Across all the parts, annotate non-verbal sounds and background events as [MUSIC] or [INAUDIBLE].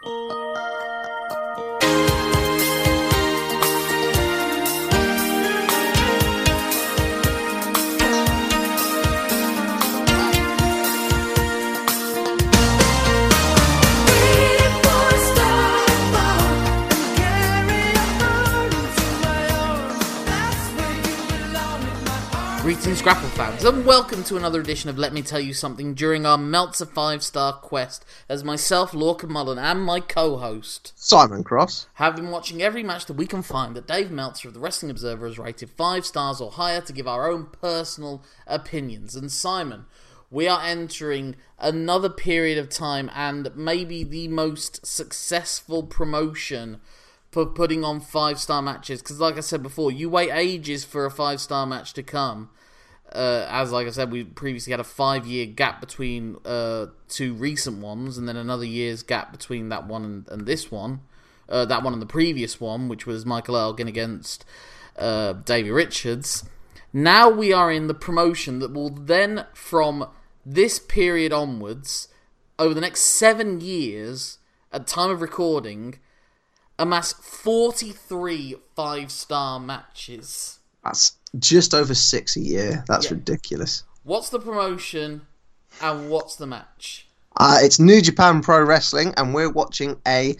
Thank you. Greetings, Grapple fans, and welcome to another edition of Let Me Tell You Something during our Meltzer 5 star quest as myself, Lorcan Mullen, and my co host Simon Cross have been watching every match that we can find that Dave Meltzer of the Wrestling Observer has rated 5 stars or higher to give our own personal opinions. And Simon, we are entering another period of time and maybe the most successful promotion for putting on five star matches. Because, like I said before, you wait ages for a five star match to come. Uh, as like I said, we previously had a five year gap between uh, two recent ones, and then another year's gap between that one and, and this one. Uh, that one and the previous one, which was Michael Elgin against uh, Davey Richards. Now we are in the promotion that will then, from this period onwards, over the next seven years, at time of recording, amass 43 five star matches. That's just over six a year. That's Yeah. ridiculous. What's the promotion and what's the match? Uh, it's New Japan Pro Wrestling, and we're watching a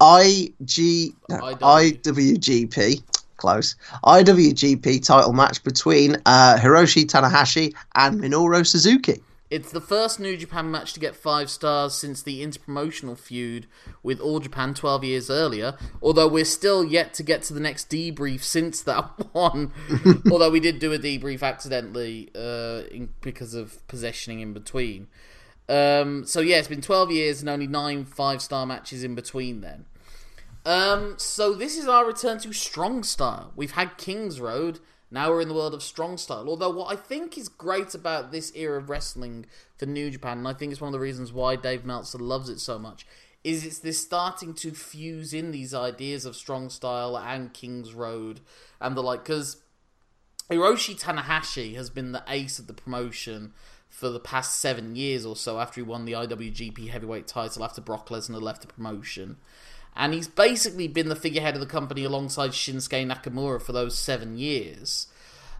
IG no, IW. IWGP close IWGP title match between uh, Hiroshi Tanahashi and Minoru Suzuki. It's the first New Japan match to get five stars since the interpromotional feud with All Japan 12 years earlier, although we're still yet to get to the next debrief since that [LAUGHS] one. [LAUGHS] although we did do a debrief accidentally uh, in, because of possessioning in between. Um, so yeah, it's been 12 years and only nine five star matches in between then. Um, so this is our return to strong style. We've had Kings Road. Now we're in the world of strong style. Although what I think is great about this era of wrestling for New Japan, and I think it's one of the reasons why Dave Meltzer loves it so much, is it's this starting to fuse in these ideas of strong style and Kings Road and the like. Because Hiroshi Tanahashi has been the ace of the promotion for the past seven years or so after he won the IWGP Heavyweight title after Brock Lesnar left the promotion. And he's basically been the figurehead of the company alongside Shinsuke Nakamura for those seven years.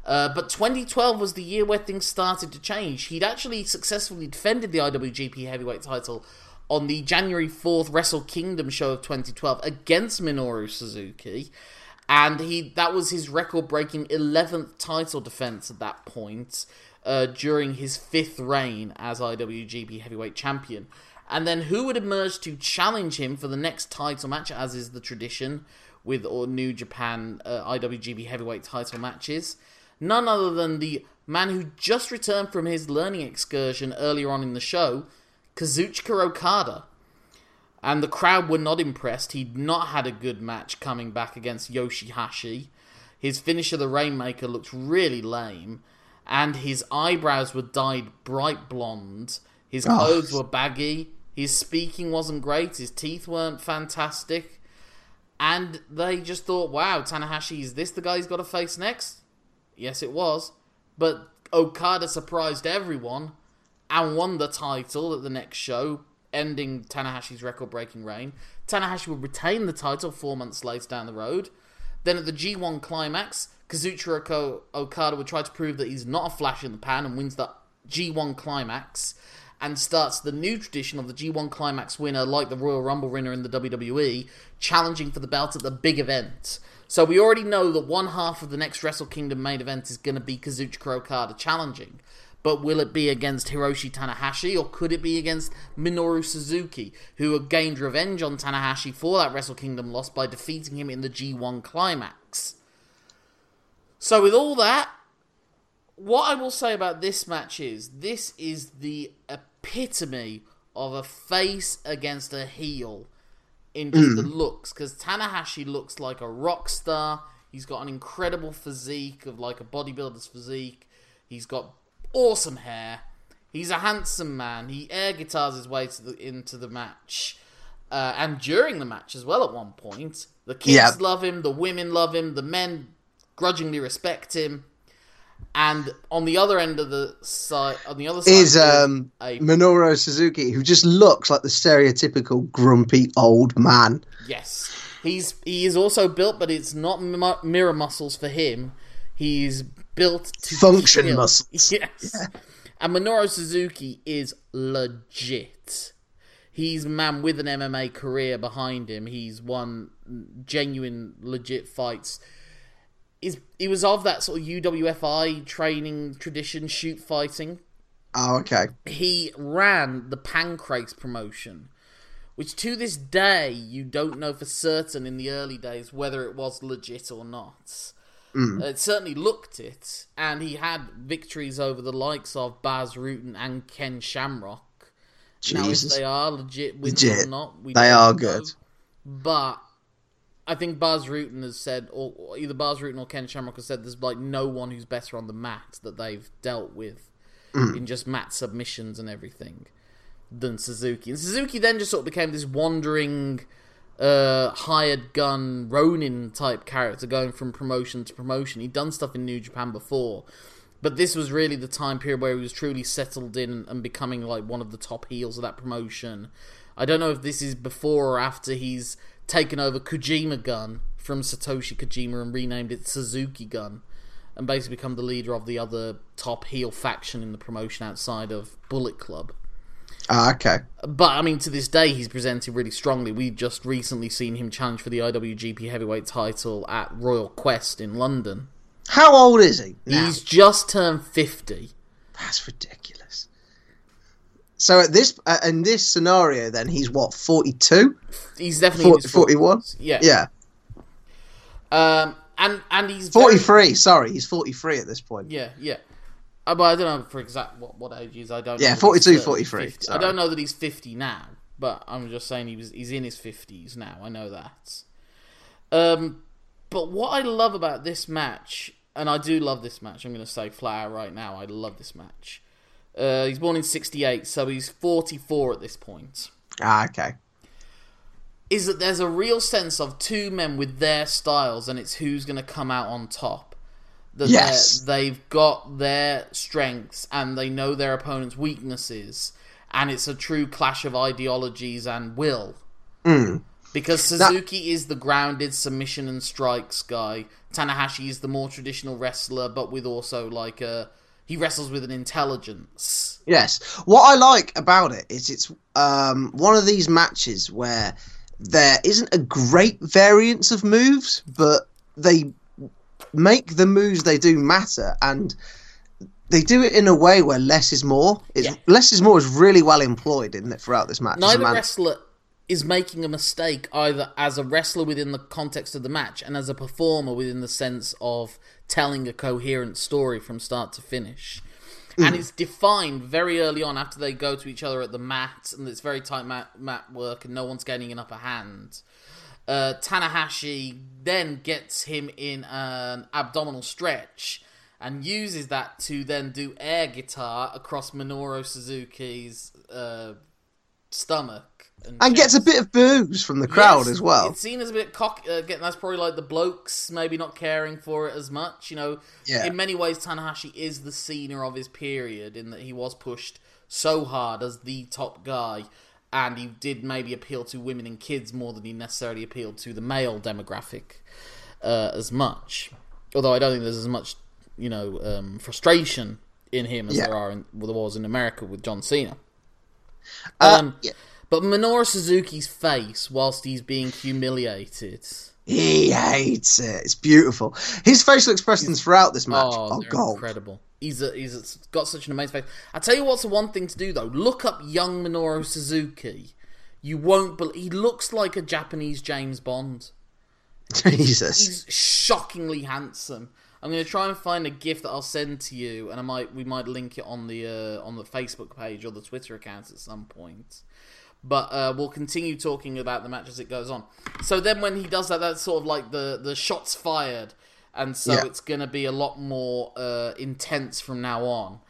Uh, but 2012 was the year where things started to change. He'd actually successfully defended the IWGP Heavyweight title on the January 4th Wrestle Kingdom show of 2012 against Minoru Suzuki. And he that was his record breaking 11th title defense at that point uh, during his fifth reign as IWGP Heavyweight Champion. And then who would emerge to challenge him for the next title match, as is the tradition with all New Japan uh, IWGP Heavyweight title matches? None other than the man who just returned from his learning excursion earlier on in the show, Kazuchika Okada. And the crowd were not impressed. He'd not had a good match coming back against Yoshihashi. His finish of the Rainmaker looked really lame. And his eyebrows were dyed bright blonde. His Oh. clothes were baggy. His speaking wasn't great. His teeth weren't fantastic. And they just thought, wow, Tanahashi, is this the guy he's got to face next? Yes, it was. But Okada surprised everyone and won the title at the next show, ending Tanahashi's record breaking reign. Tanahashi would retain the title four months later down the road. Then at the G1 climax, Kazuchika Okada would try to prove that he's not a flash in the pan and wins the G1 climax and starts the new tradition of the G1 climax winner, like the Royal Rumble winner in the WWE, challenging for the belt at the big event. So we already know that one half of the next Wrestle Kingdom main event is going to be Kazuchika Okada challenging. But will it be against Hiroshi Tanahashi or could it be against Minoru Suzuki, who gained revenge on Tanahashi for that Wrestle Kingdom loss by defeating him in the G1 climax? So, with all that, what I will say about this match is this is the epitome of a face against a heel in just the looks because Tanahashi looks like a rock star. He's got an incredible physique of like a bodybuilder's physique. He's got awesome hair. He's a handsome man. He air guitars his way to the, into the match. Uh, and during the match as well at one point. The kids Yeah. love him, the women love him, the men grudgingly respect him. And on the other end of the side, on the other side Is um, a Minoru Suzuki, who just looks like the stereotypical grumpy old man. Yes, he's he is also built, but it's not mu- mirror muscles for him. He's built to Function kill. muscles. [LAUGHS] Yes, and Minoru Suzuki is legit. He's a man with an MMA career behind him. He's won genuine, legit fights. Is he was of that sort of UWFI training tradition, shoot fighting Oh, okay. he ran the Pancrase promotion, which to this day you don't know for certain in the early days whether it was legit or not. Uh, It certainly looked it, and he had victories over the likes of Bas Rutten and Ken Shamrock. Now, if they are legit Legit. or not, we They are know. good. But I think Bas Rutten has said, or either Bas Rutten or Ken Shamrock has said, there's like no one who's better on the mat that they've dealt with in just mat submissions and everything than Suzuki. And Suzuki then just sort of became this wandering, uh, hired gun Ronin type character, going from promotion to promotion. He'd done stuff in New Japan before. But this was really the time period where he was truly settled in and becoming like one of the top heels of that promotion. I don't know if this is before or after he's taken over Kojima Gun from Satoshi Kojima and renamed it Suzuki Gun and basically become the leader of the other top heel faction in the promotion outside of Bullet Club. Ah, okay. But I mean, to this day, he's presented really strongly. We've just recently seen him challenge for the IWGP Heavyweight title at Royal Quest in London. How old is he? Now? He's just turned fifty. That's ridiculous. So at this uh, in this scenario, then he's what 42, He's definitely in 41. Yeah, Yeah, Um, and and he's very- 43. Sorry, he's 43 at this point. Yeah, yeah. Uh, but I don't know for exact what, what age he is. I don't. Yeah, know 42, 43, 50. I don't know that he's fifty now, but I'm just saying he was. He's in his fifties now. I know that. Um, but what I love about this match, and I do love this match. I'm going to say flat out right now. I love this match. Uh, he's born in '68, so he's 44 at this point. Ah, okay. Is that there's a real sense of two men with their styles, and it's who's going to come out on top. That Yes. they've got their strengths and they know their opponent's weaknesses, and it's a true clash of ideologies and will. Mm. Because Suzuki is the grounded submission and strikes guy. Tanahashi is the more traditional wrestler, but with also like a he wrestles with an intelligence. Yes. What I like about it is it's um, one of these matches where there isn't a great variance of moves, but they make the moves they do matter, and they do it in a way where less is more. It's, Yeah. Less is more is really well employed in it throughout this match. Neither wrestler is making a mistake either as a wrestler within the context of the match and as a performer within the sense of telling a coherent story from start to finish. And it's defined very early on after they go to each other at the mat, and it's very tight mat, mat work, and no one's getting an upper hand. Uh, Tanahashi then gets him in an abdominal stretch and uses that to then do air guitar across Minoru Suzuki's uh, stomach. And gets a bit of booze from the crowd Yes, as well. It's seen as a bit cock. Uh, getting that's probably like the blokes maybe not caring for it as much. You know, Yeah. in many ways, Tanahashi is the Cena of his period in that he was pushed so hard as the top guy, and he did maybe appeal to women and kids more than he necessarily appealed to the male demographic uh, as much. Although I don't think there's as much, you know, um, frustration in him as Yeah. there are in, well, there was in America with John Cena. Uh, Um, yeah. But Minoru Suzuki's face, whilst he's being humiliated, He hates it. It's beautiful. His facial expressions throughout this match oh, are incredible. He's a, he's a, got such an amazing face. I tell you what's the one thing to do though. Look up young Minoru Suzuki. You won't believe he looks like a Japanese James Bond. [LAUGHS] Jesus. He's shockingly handsome. I'm going to try and find a gift that I'll send to you, and I might we might link it on the uh, on the Facebook page or the Twitter account at some point. But uh, we'll continue talking about the match as it goes on. So then, when he does that, that's sort of like the the shots fired, and so Yeah. it's going to be a lot more uh, intense from now on.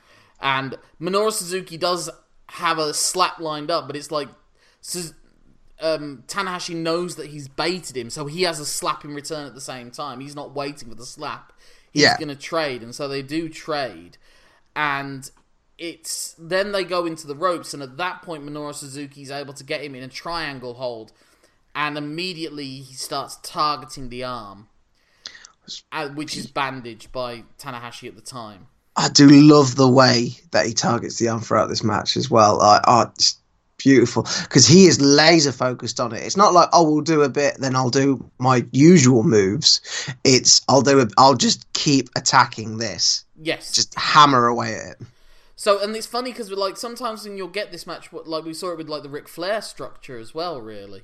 And Minoru Suzuki does have a slap lined up, but it's like um, Tanahashi knows that he's baited him, so he has a slap in return at the same time. He's not waiting for the slap. he's Yeah. going to trade, and so they do trade, and it's then they go into the ropes, and at that point, Minoru Suzuki's able to get him in a triangle hold, and immediately he starts targeting the arm, uh, which is bandaged by Tanahashi at the time. I do love the way that he targets the arm throughout this match as well. I, I, it's beautiful because he is laser focused on it. It's not like oh we'll do a bit, then I'll do my usual moves. It's I'll do it. I'll just keep attacking this, Yes, just hammer away at it. So, and it's funny because like sometimes when you'll get this match, what- like we saw it with like the Ric Flair structure as well. Really,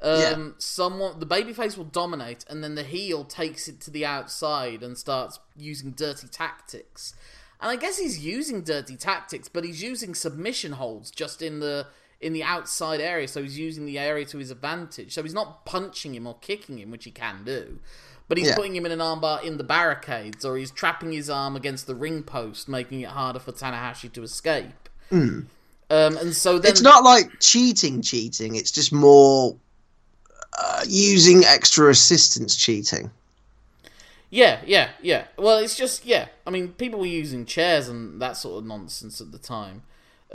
um, Yeah. someone the babyface will dominate, and then the heel takes it to the outside and starts using dirty tactics. And I guess he's using dirty tactics, but he's using submission holds just in the in the outside area. So he's using the area to his advantage. So he's not punching him or kicking him, which he can do. But he's Yeah. putting him in an armbar in the barricades, or he's trapping his arm against the ring post, making it harder for Tanahashi to escape. Um, and so then It's not like cheating, cheating. It's just more uh, using extra assistance cheating. Yeah, yeah, yeah. Well, it's just yeah. I mean, people were using chairs and that sort of nonsense at the time.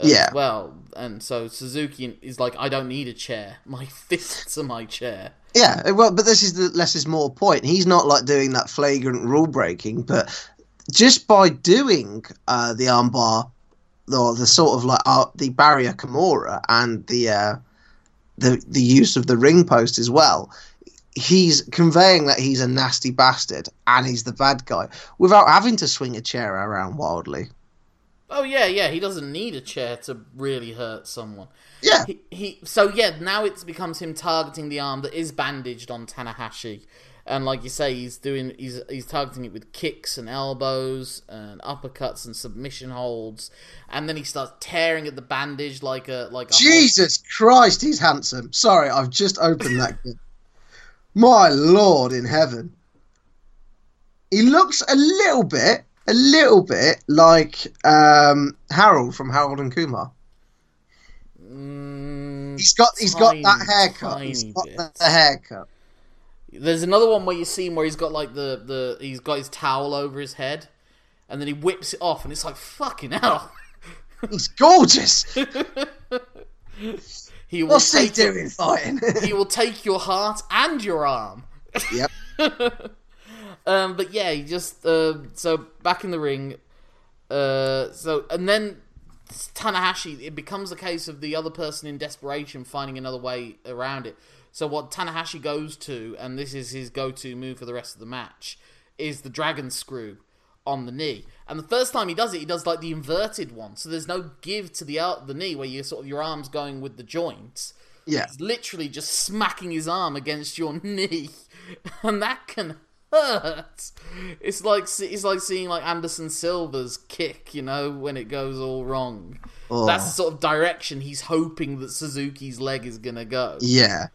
Yeah. Well, and so Suzuki is like, I don't need a chair. My [LAUGHS] fists are my chair. Yeah, well, but this is the less is more point. He's not like doing that flagrant rule breaking, but just by doing uh, the armbar, or the sort of like uh, the barrier Kimura and the uh, the the use of the ring post as well, he's conveying that he's a nasty bastard and he's the bad guy without having to swing a chair around wildly. Oh yeah, yeah. He doesn't need a chair to really hurt someone. Yeah, He, he so yeah. Now it becomes him targeting the arm that is bandaged on Tanahashi, and like you say, he's doing he's he's targeting it with kicks and elbows and uppercuts and submission holds, and then he starts tearing at the bandage like a like a Jesus Christ, he's handsome. Sorry, I've just opened that. [LAUGHS] My Lord in heaven. He looks a little bit, a little bit like um, Harold from Harold and Kumar. Mm, He's got, he's got that haircut. He's got the, the haircut. There's another one where you see him where he's got like the, the he's got his towel over his head, and then he whips it off, and it's like fucking hell. [LAUGHS] He's gorgeous. [LAUGHS] he will What's he your- doing fighting? [LAUGHS] he will take your heart and your arm. yep. Um, but yeah, he just uh, so back in the ring. Uh, so and then Tanahashi, it becomes a case of the other person in desperation finding another way around it. So what Tanahashi goes to, and this is his go-to move for the rest of the match, is the dragon screw on the knee. And the first time he does it, he does like the inverted one. So there's no give to the out the knee where you sort of your arms going with the joints. Yeah. He's literally just smacking his arm against your [LAUGHS] knee, and that can It's like it's like seeing like Anderson Silva's kick, you know, when it goes all wrong. Oh. That's the sort of direction he's hoping that Suzuki's leg is gonna go. Yeah.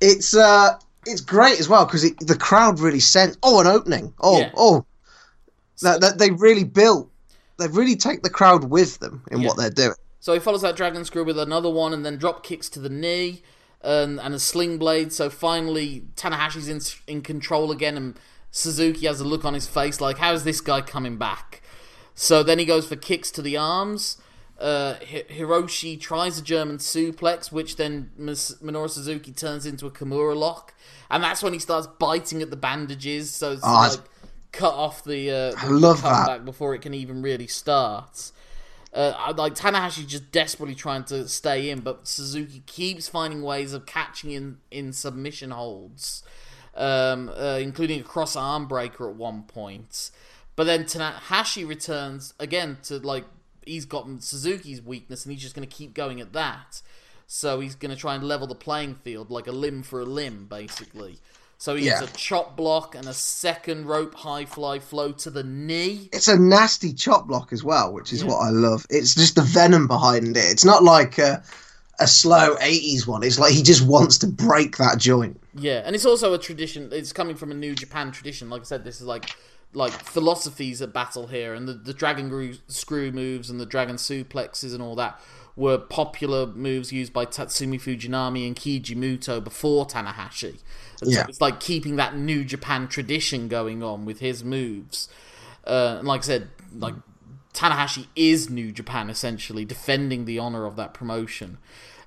It's uh it's great as well because the crowd really sense oh an opening. Oh, Yeah. oh. That, that they really built they really take the crowd with them in Yeah. what they're doing. So he follows that dragon screw with another one, and then drop kicks to the knee, and, and a sling blade. So finally, Tanahashi's in in control again, and Suzuki has a look on his face like, "How's this guy coming back?" So then he goes for kicks to the arms. Uh, Hiroshi tries a German suplex, which then Minoru Suzuki turns into a Kimura lock, and that's when he starts biting at the bandages. So it's Oh, like cut off the, uh, I love that. comeback before it can even really start. Uh, like Tanahashi just desperately trying to stay in, but Suzuki keeps finding ways of catching in in submission holds, um, uh, including a cross arm breaker at one point. But then Tanahashi returns again to like he's gotten Suzuki's weakness, and he's just going to keep going at that. So he's going to try and level the playing field like a limb for a limb, basically. So he Yeah. has a chop block and a second rope high fly flow to the knee. It's a nasty chop block as well, which is what I love. It's just the venom behind it. It's not like a, a slow 80s one. It's like he just wants to break that joint. Yeah, and it's also a tradition. It's coming from a New Japan tradition. Like I said, this is like like philosophies at battle here, and the, the dragon screw moves and the dragon suplexes and all that were popular moves used by Tatsumi Fujinami and Keiji Muto before Tanahashi. And so Yeah. it's like keeping that New Japan tradition going on with his moves. Uh, and like I said, like Tanahashi is New Japan essentially, defending the honor of that promotion.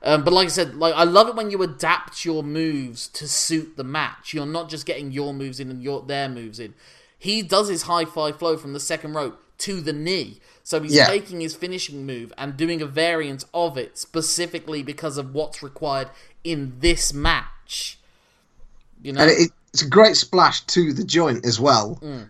Um, but like I said, like I love it when you adapt your moves to suit the match. You're not just getting your moves in and your their moves in. He does his high fly flow from the second rope to the knee. So he's Yeah. taking his finishing move and doing a variant of it specifically because of what's required in this match. You know, and it, it's a great splash to the joint as well Mm.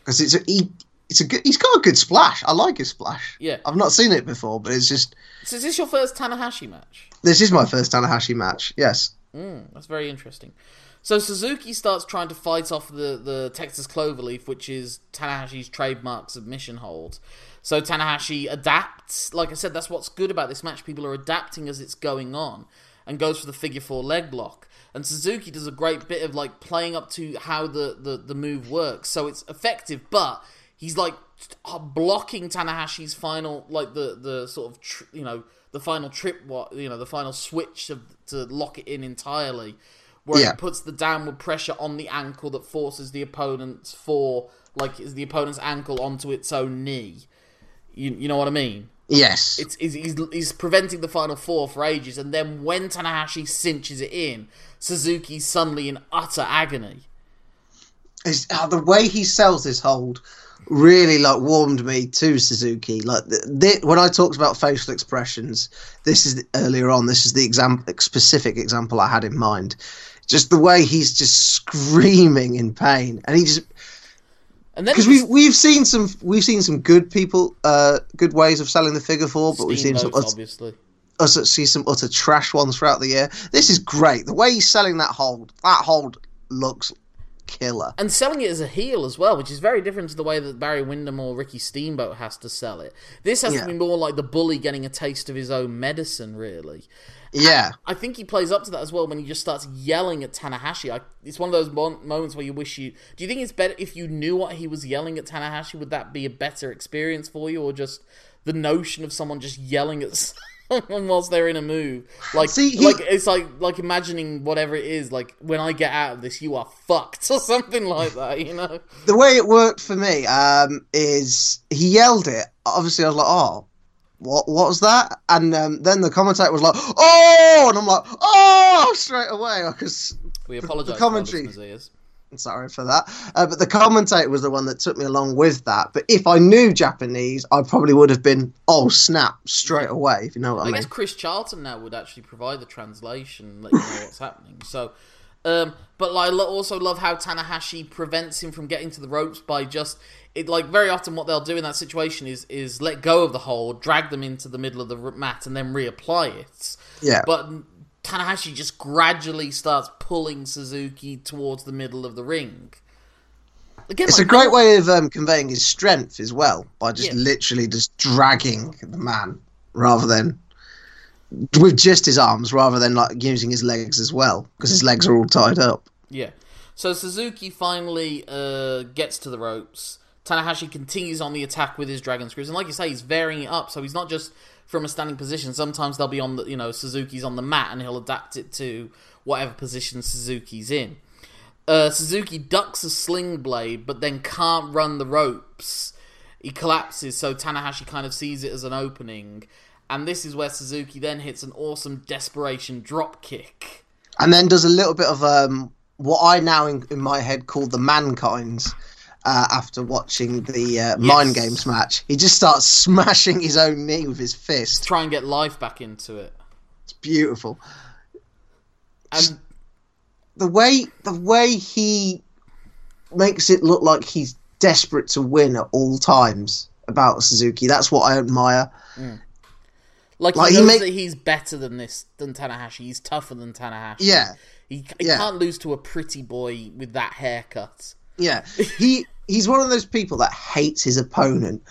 because it's a he, it's a good he's got a good splash. I like his splash. Yeah. I've not seen it before, but it's just so is this your first Tanahashi match? this is my first Tanahashi match. Yes, Mm, that's very interesting. So Suzuki starts trying to fight off the, the Texas Cloverleaf, which is Tanahashi's trademark submission hold. So Tanahashi adapts. Like I said, that's what's good about this match. People are adapting as it's going on and goes for the figure four leg lock. And Suzuki does a great bit of like playing up to how the, the, the move works. So it's effective, but he's like uh, blocking Tanahashi's final, like the, the sort of, tr- you know, the final trip, what, you know, the final switch of, to lock it in entirely where Yeah. it puts the downward pressure on the ankle that forces the opponent's for like is the opponent's ankle onto its own knee. You, you know what I mean? yes, It's he's, he's, he's preventing the final four for ages, and then when Tanahashi cinches it in, Suzuki's suddenly in utter agony. It's, uh, the way he sells this hold really like warmed me to Suzuki. Like the, the, when I talked about facial expressions, this is earlier on. This is the example, specific example I had in mind. Just the way he's just screaming in pain, and he just And then because we we've seen some we've seen some good people, uh, good ways of selling the figure four, but we've seen some utter, obviously. us see some utter trash ones throughout the year. This is great. The way he's selling that hold, that hold looks killer. and selling it as a heel as well, which is very different to the way that Barry Windham or Ricky Steamboat has to sell it. This has Yeah. to be more like the bully getting a taste of his own medicine, really. Yeah, I think he plays up to that as well when he just starts yelling at Tanahashi. I, it's one of those mon- moments where you wish you. Do you think it's better if you knew what he was yelling at Tanahashi? Would that be a better experience for you, or just the notion of someone just yelling at [LAUGHS] someone whilst they're in a move? Like, See, he- like it's like like imagining whatever it is. Like when I get out of this, you are fucked, [LAUGHS] or something like that. You know? the way it worked for me um, is he yelled it. Obviously, I was like, "Oh, what? What was that?" And um, then the commentator was like, "Oh!" and I'm like, "Oh!" straight away because We apologise. for commentary- our listeners' ears. sorry for that. Uh, but the commentator was the one that took me along with that. But if I knew Japanese, I probably would have been, "Oh snap!" straight away. If you know what I, I mean. guess Chris Charlton now would actually provide the translation let you know what's happening. So, um, but I lo- also love how Tanahashi prevents him from getting to the ropes by just it. Like very often, what they'll do in that situation is is let go of the hold, drag them into the middle of the mat, and then reapply it. Yeah. But Tanahashi just gradually starts pulling Suzuki towards the middle of the ring. Again, It's a great way of um, conveying his strength as well by just Yeah. literally just dragging the man rather than with just his arms rather than like using his legs as well because his legs are all tied up. Yeah. So Suzuki finally uh, gets to the ropes. Tanahashi continues on the attack with his dragon screws, and like you say, he's varying it up. So he's not just from a standing position. Sometimes they'll be on the, you know, Suzuki's on the mat, and he'll adapt it to whatever position Suzuki's in. Uh, Suzuki ducks a sling blade, but then can't run the ropes. He collapses, so Tanahashi kind of sees it as an opening, and this is where Suzuki then hits an awesome desperation drop kick. And then does a little bit of um, what I now in, in my head call the mankind's. Uh, after watching the uh, Mind Games match, he just starts [LAUGHS] smashing his own knee with his fist. to Try and get life back into it. It's beautiful. And the way the way he makes it look like he's desperate to win at all times about Suzuki. That's what I admire. Like, Like, he he knows make- that he's better than this than Tanahashi. He's tougher than Tanahashi. Yeah, he, he yeah. can't lose to a pretty boy with that haircut. yeah. [LAUGHS] He he's one of those people that hates his opponent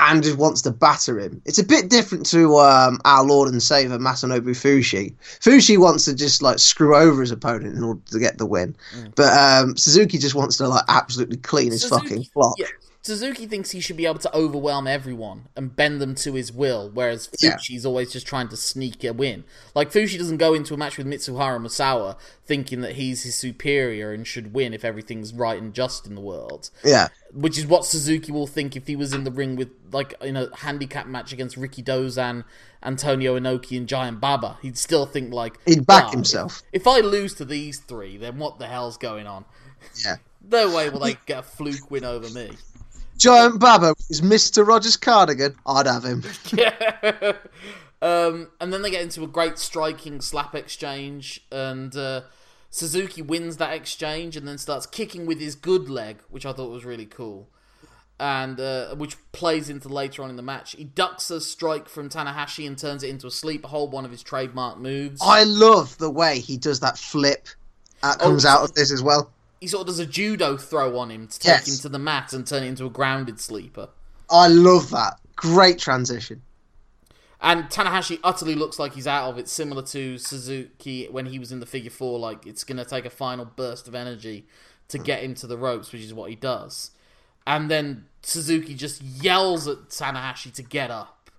and just wants to batter him. It's a bit different to um, our Lord and Savior Masanobu Fuchi. Fuchi wants to just like screw over his opponent in order to get the win, but um, Suzuki just wants to like absolutely clean his Suzuki- fucking flock. Yeah, Suzuki thinks he should be able to overwhelm everyone and bend them to his will, whereas Yeah. Fuchi's always just trying to sneak a win. Like Fuchi doesn't go into a match with Mitsuharu Misawa thinking that he's his superior and should win if everything's right and just in the world. Yeah. Which is what Suzuki will think if he was in the ring with like in a handicap match against Rikidozan, Antonio Inoki, and Giant Baba. He'd still think like He'd back "Ah, himself. If I lose to these three, then what the hell's going on? Yeah. No way will they get a fluke win over me. Giant Baba is Mr. Rogers Cardigan. I'd have him. [LAUGHS] Yeah. um, and then they get into a great striking slap exchange, and uh, Suzuki wins that exchange and then starts kicking with his good leg, which I thought was really cool. And uh, which plays into later on in the match. He ducks a strike from Tanahashi and turns it into a sleeper hold, one of his trademark moves. I love the way he does that flip that comes Oh. out of this as well. He sort of does a judo throw on him to take Yes. him to the mat and turn it into a grounded sleeper. I love that. Great transition. And Tanahashi utterly looks like he's out of it, similar to Suzuki when he was in the figure four. Like it's going to take a final burst of energy to get him to the ropes, which is what he does. And then Suzuki just yells at Tanahashi to get up,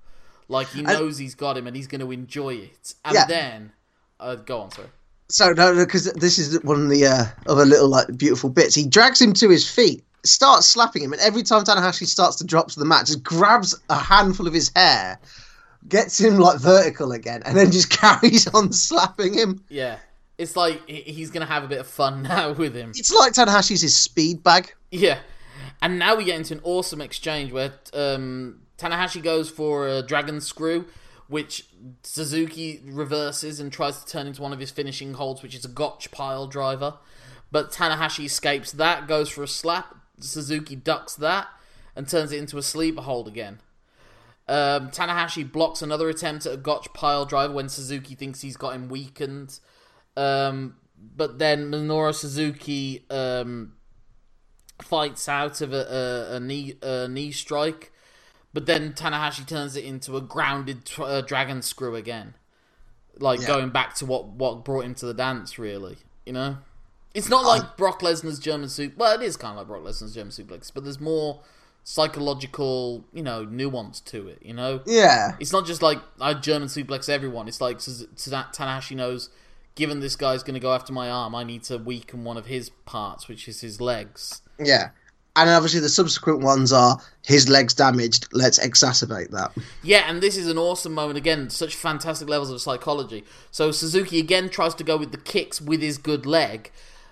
like he knows he's got him and he's going to enjoy it. And Yeah. then, uh, go on, sorry. So no, because this is one of the uh, other little like beautiful bits. He drags him to his feet, starts slapping him, and every time Tanahashi starts to drop to the mat, just grabs a handful of his hair, gets him like vertical again, and then just [LAUGHS] carries on slapping him. Yeah, it's like he's going to have a bit of fun [LAUGHS] now with him. It's like Tanahashi's his speed bag. Yeah, and now we get into an awesome exchange where um, Tanahashi goes for a dragon screw, which Suzuki reverses and tries to turn into one of his finishing holds, which is a gotch pile driver. But Tanahashi escapes that, goes for a slap. Suzuki ducks that and turns it into a sleeper hold again. Um, Tanahashi blocks another attempt at a gotch pile driver when Suzuki thinks he's got him weakened. Um, but then Minoru Suzuki um, fights out of a, a, a knee a knee strike, but then Tanahashi turns it into a grounded tr- uh, dragon screw again, like Yeah. going back to what what brought him to the dance. Really, you know, it's not like Brock Lesnar's German soup. Well, it is kind of like Brock Lesnar's German suplex, but there's more psychological, you know, nuance to it. You know, Yeah, it's not just like I German suplex everyone. It's like Suz- Tana- Tanahashi knows, given this guy's going to go after my arm, I need to weaken one of his parts, which is his legs. yeah. And obviously the subsequent ones are his legs damaged. Let's exacerbate that. Yeah, and this is an awesome moment again. Such fantastic levels of psychology. So Suzuki again tries to go with the kicks with his good leg,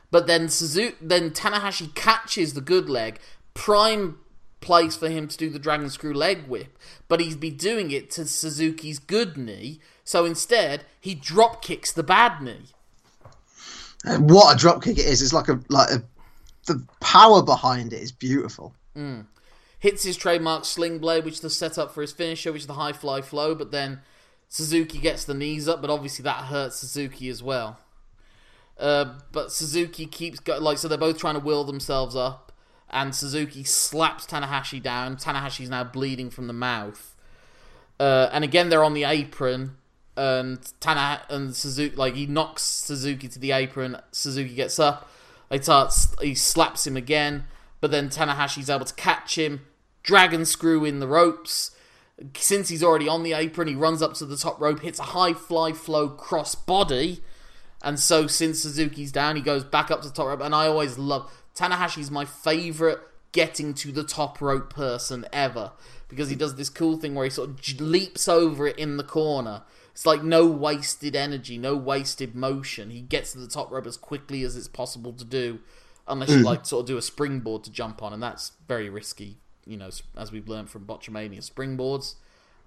but then Suzuki, then Tanahashi catches the good leg. Prime place for him to do the dragon screw leg whip, but he'd be doing it to Suzuki's good knee. So instead, he drop kicks the bad knee. And what a drop kick it is! It's like a like a, the power behind it is beautiful. hits his trademark sling blade, which is the setup for his finisher, which is the high fly flow. But then Suzuki gets the knees up, but obviously that hurts Suzuki as well. Uh, but Suzuki keeps go- like so they're both trying to will themselves up, and Suzuki slaps Tanahashi down. Tanahashi's now bleeding from the mouth, uh, and again they're on the apron, and Tana and Suzuki like he knocks Suzuki to the apron. Suzuki gets up, he he slaps him again, but then Tanahashi's able to catch him, dragon screw in the ropes. Since he's already on the apron, he runs up to the top rope, hits a high fly flow cross body, and so since Suzuki's down, he goes back up to the top rope. And I always love Tanahashi's my favorite getting to the top rope person ever because he does this cool thing where he sort of leaps over it in the corner. It's like no wasted energy, no wasted motion. He gets to the top rope as quickly as it's possible to do, unless you like sort of do a springboard to jump on, and that's very risky. You know, as we've learned from Botchamania, springboards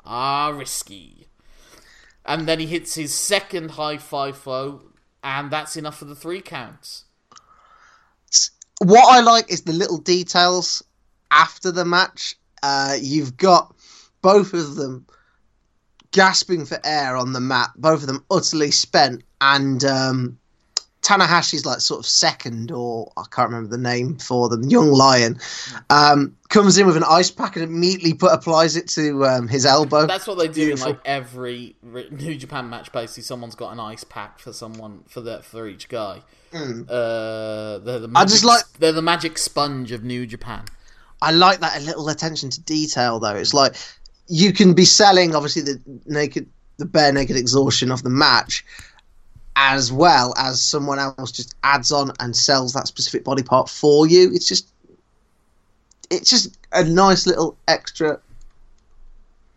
are risky. And then he hits his second high fly flow, and that's enough for the three counts. What I like is the little details after the match. Uh, you've got both of them gasping for air on the mat, both of them utterly spent, and um, Tanahashi's like sort of second, or I can't remember the name for them, Young Lion, um, comes in with an ice pack and immediately put applies it to um, his elbow. That's what they do Beautiful. in like every New Japan match. Basically, someone's got an ice pack for someone for that for each guy. Uh, they're the magic, just like- they're the magic sponge of New Japan. I like that a little attention to detail though. It's like you can be selling obviously the naked, the bare naked exhaustion of the match, as well as someone else just adds on and sells that specific body part for you. It's just, it's just a nice little extra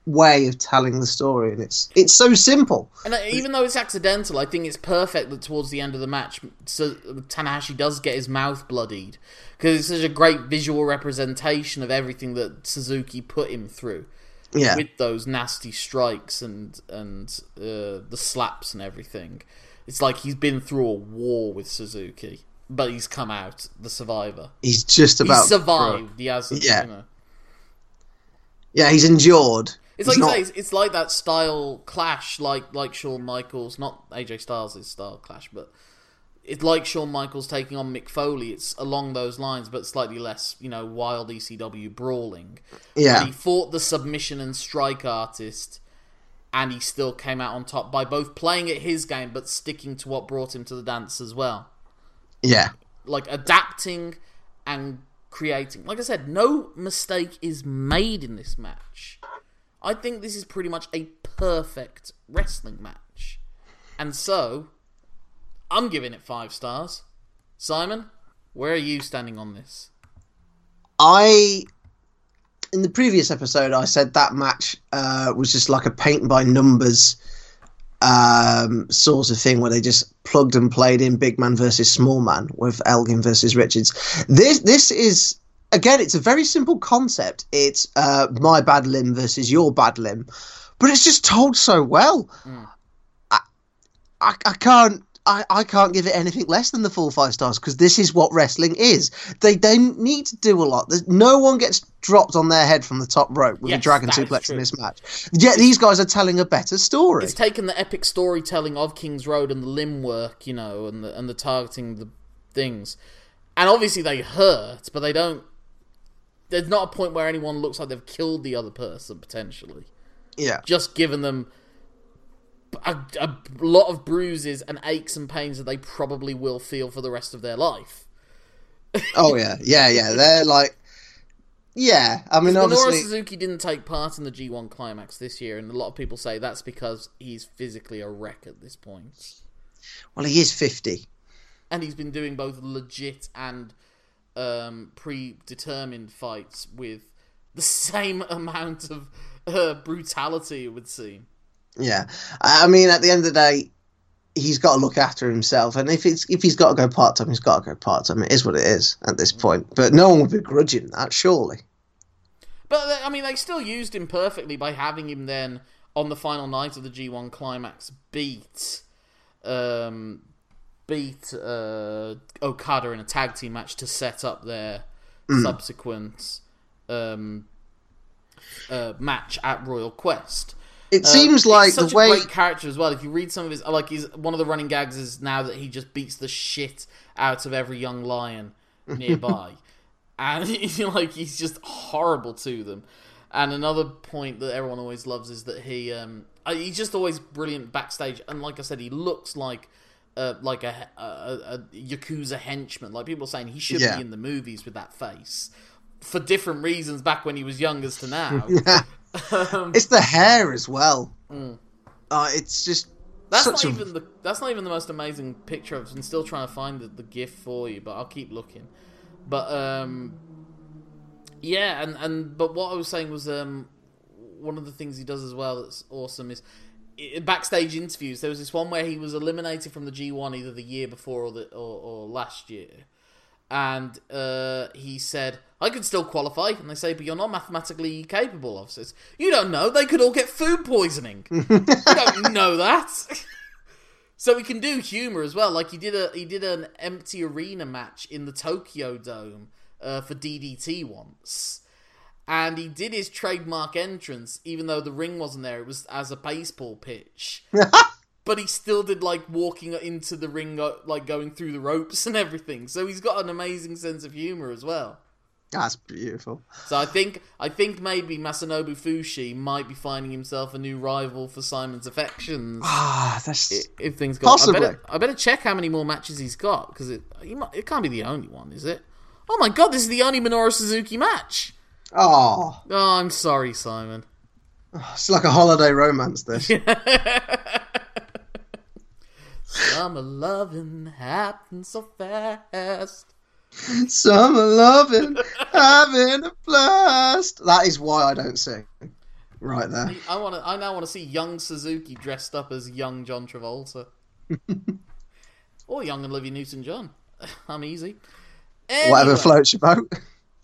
way of telling the story, and it's it's so simple. And uh, even though it's accidental, I think it's perfect that towards the end of the match, so Tanahashi does get his mouth bloodied because it's such a great visual representation of everything that Suzuki put him through. Yeah, with those nasty strikes and and uh, the slaps and everything, it's like he's been through a war with Suzuki, but he's come out the survivor. He's just about he's survived. He has, yeah. You know. Yeah, he's endured. It's like not... say, it's like that style clash, like like Shawn Michaels, not AJ Styles' style clash, but it's like Shawn Michaels taking on Mick Foley. It's along those lines, but slightly less, you know, wild ECW brawling. Yeah, and he fought the submission and strike artist, and he still came out on top by both playing at his game but sticking to what brought him to the dance as well. Yeah, like adapting and creating. Like I said, no mistake is made in this match. I think this is pretty much a perfect wrestling match. And so, I'm giving it five stars. Simon, where are you standing on this? I. In the previous episode, I said that match uh, was just like a paint by numbers um, sort of thing where they just plugged and played in big man versus small man with Elgin versus Richards. This this is again, it's a very simple concept. It's uh, my bad limb versus your bad limb, but it's just told so well. Mm. I, I, I can't. I, I can't give it anything less than the full five stars because this is what wrestling is. They don't need to do a lot. There's, no one gets dropped on their head from the top rope with yes, a dragon suplex in this match. Yet these guys are telling a better story. It's taken the epic storytelling of King's Road and the limb work, you know, and the and the targeting the things, and obviously they hurt, but they don't there's not a point where anyone looks like they've killed the other person potentially. Yeah. Just given them a, a lot of bruises and aches and pains that they probably will feel for the rest of their life. oh yeah, yeah, yeah. They're like, yeah. I mean, obviously, Minoru Suzuki didn't take part in the G1 climax this year, and a lot of people say that's because he's physically a wreck at this point. Well, he is fifty, and he's been doing both legit and um, predetermined fights with the [LAUGHS] same amount of uh, brutality, it would seem. Yeah, I mean, at the end of the day, he's got to look after himself, and if it's if he's got to go part time, he's got to go part time. It is what it is at this point. But no one would begrudge him that, surely. But I mean, they still used him perfectly by having him then on the final night of the G1 climax beat um, beat uh, Okada in a tag team match to set up their mm. subsequent um, uh, match at Royal Quest. It uh, seems like the way great character as well. If you read some of his, like he's one of the running gags is now that he just beats the shit out of every young lion nearby, [LAUGHS] and [LAUGHS] like he's just horrible to them. And another point that everyone always loves is that he um, uh, he's just always brilliant backstage. And like I said, he looks like uh, like a, a, a, yakuza henchman. Like people are saying he should yeah. be in the movies with that face for different reasons. Back when he was young as to [LAUGHS] now. Um, it's the hair as well. Mm. Uh, it's just that's not even the that's not even the most amazing picture. Of. Been still trying to find the, the GIF for you, but I'll keep looking. But um, yeah, and and but what I was saying was um, one of the things he does as well that's awesome is backstage interviews, there was this one where he was eliminated from the G1 either the year before or the or, or last year, and uh, he said, "I could still qualify." And they say, "But you're not mathematically capable of this. You don't know. They could all get food poisoning. [LAUGHS] you don't know that." [LAUGHS] so he can do humor as well. Like he did a he did an empty arena match in the Tokyo Dome uh, for DDT once and he did his trademark entrance, even though the ring wasn't there. It was as a baseball pitch. [LAUGHS] but he still did like walking into the ring, like going through the ropes [LAUGHS] and everything. So he's got an amazing sense of humor as well. That's beautiful. So I think I think maybe Masanobu Fuchi might be finding himself a new rival for Simon's affections. Ah, that's if, if things go. Possibly. I better, I better, check how many more matches he's got because it he might, it can't be the only one, is it? Oh my god, this is the only Minoru Suzuki match. Oh, Oh, I'm sorry, Simon. it's like a holiday romance. This. [LAUGHS] Summer loving happens so fast. Summer loving, having a blast. That is why I don't sing. Right there. I want to. I now want to see young Suzuki dressed up as young John Travolta, [LAUGHS] or young Olivia Newton-John. [LAUGHS] I'm easy. Whatever floats your boat.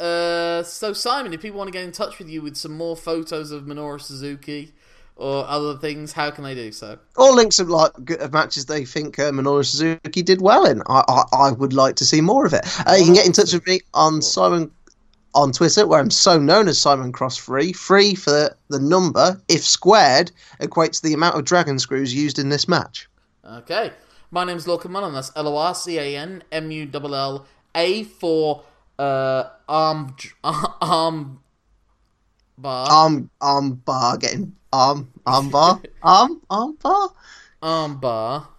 Uh, so Simon, if people want to get in touch with you with some more photos of Minoru Suzuki or other things, how can they do so? Or links of like good, of matches they think uh, Minoru Suzuki did well in. I, I I would like to see more of it. Uh, you can get in touch with me on Simon on Twitter, where I'm so known as Simon Cross Free. Free for the, the number, if squared, equates to the amount of dragon screws used in this match. Okay. My name's Lorcan Mullen. That's L O R C A N M U L L A for uh, arm [LAUGHS] arm bar Arm arm bar getting arm arm bar arm [LAUGHS] arm bar. arm bar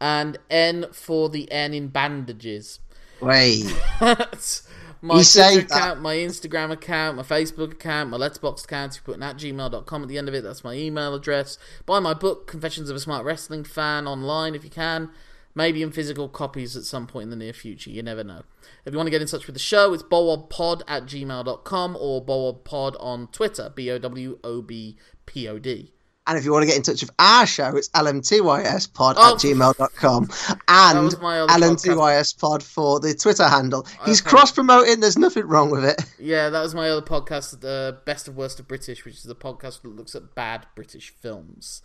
and N for the N in bandages. Wait, [LAUGHS] my Twitter that. account, my Instagram account, my Facebook account, my Letterboxd account, if you put an at gmail.com at the end of it, that's my email address. Buy my book, Confessions of a Smart Wrestling Fan, online if you can. Maybe in physical copies at some point in the near future, you never know. If you want to get in touch with the show, it's bowobpod at gmail.com or bowobpod on Twitter, B O W O B P O D. and if you want to get in touch with our show, it's lmtyspod Oh, at gmail.com and lmtyspod for the Twitter handle. He's Okay. cross promoting. There's nothing wrong with it. Yeah, that was my other podcast, the Best of Worst of British, which is the podcast that looks at bad British films.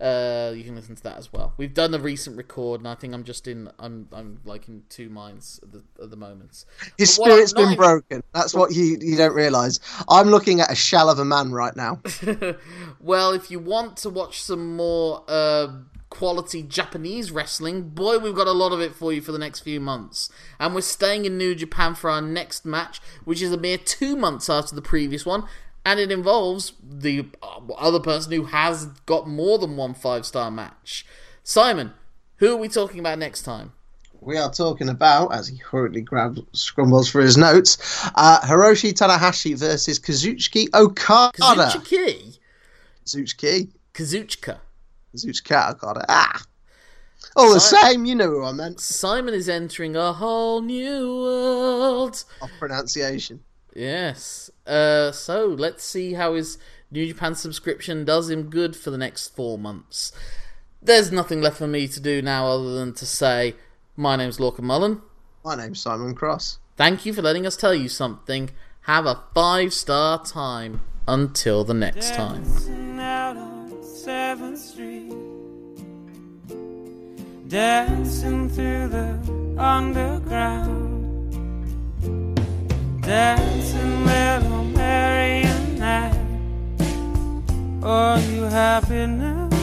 Uh, you can listen to that as well. We've done a recent record, and I think I'm just in. I'm I'm like in two minds at the at the moment. His But what I'm spirit's been in- broken. That's what you you don't realise. I'm looking at a shell of a man right now. [LAUGHS] Well, if you want to watch some more uh, quality Japanese wrestling, boy, we've got a lot of it for you for the next few months. And we're staying in New Japan for our next match, which is a mere two months after the previous one. And it involves the uh, other person who has got more than one five star match. Simon, who are we talking about next time? We are talking about, as he hurriedly grabs scrumbles for his notes, uh, Hiroshi Tanahashi versus Kazuchika Okada. Kazuchika? Kazuchika. Kazuchika. Kazuchika Okada. Ah. All the Sorry. same, you know who I meant. Simon is entering a whole new world. Of pronunciation. Yes. Uh, so let's see how his New Japan subscription does him good for the next four months. There's nothing left for me to do now other than to say, my name's Lorcan Mullen. My name's Simon Cross. Thank you for letting us tell you something. Have a five star time. Until the next time. Dancing out on 7th Street. Dancing little I. Are you happy now?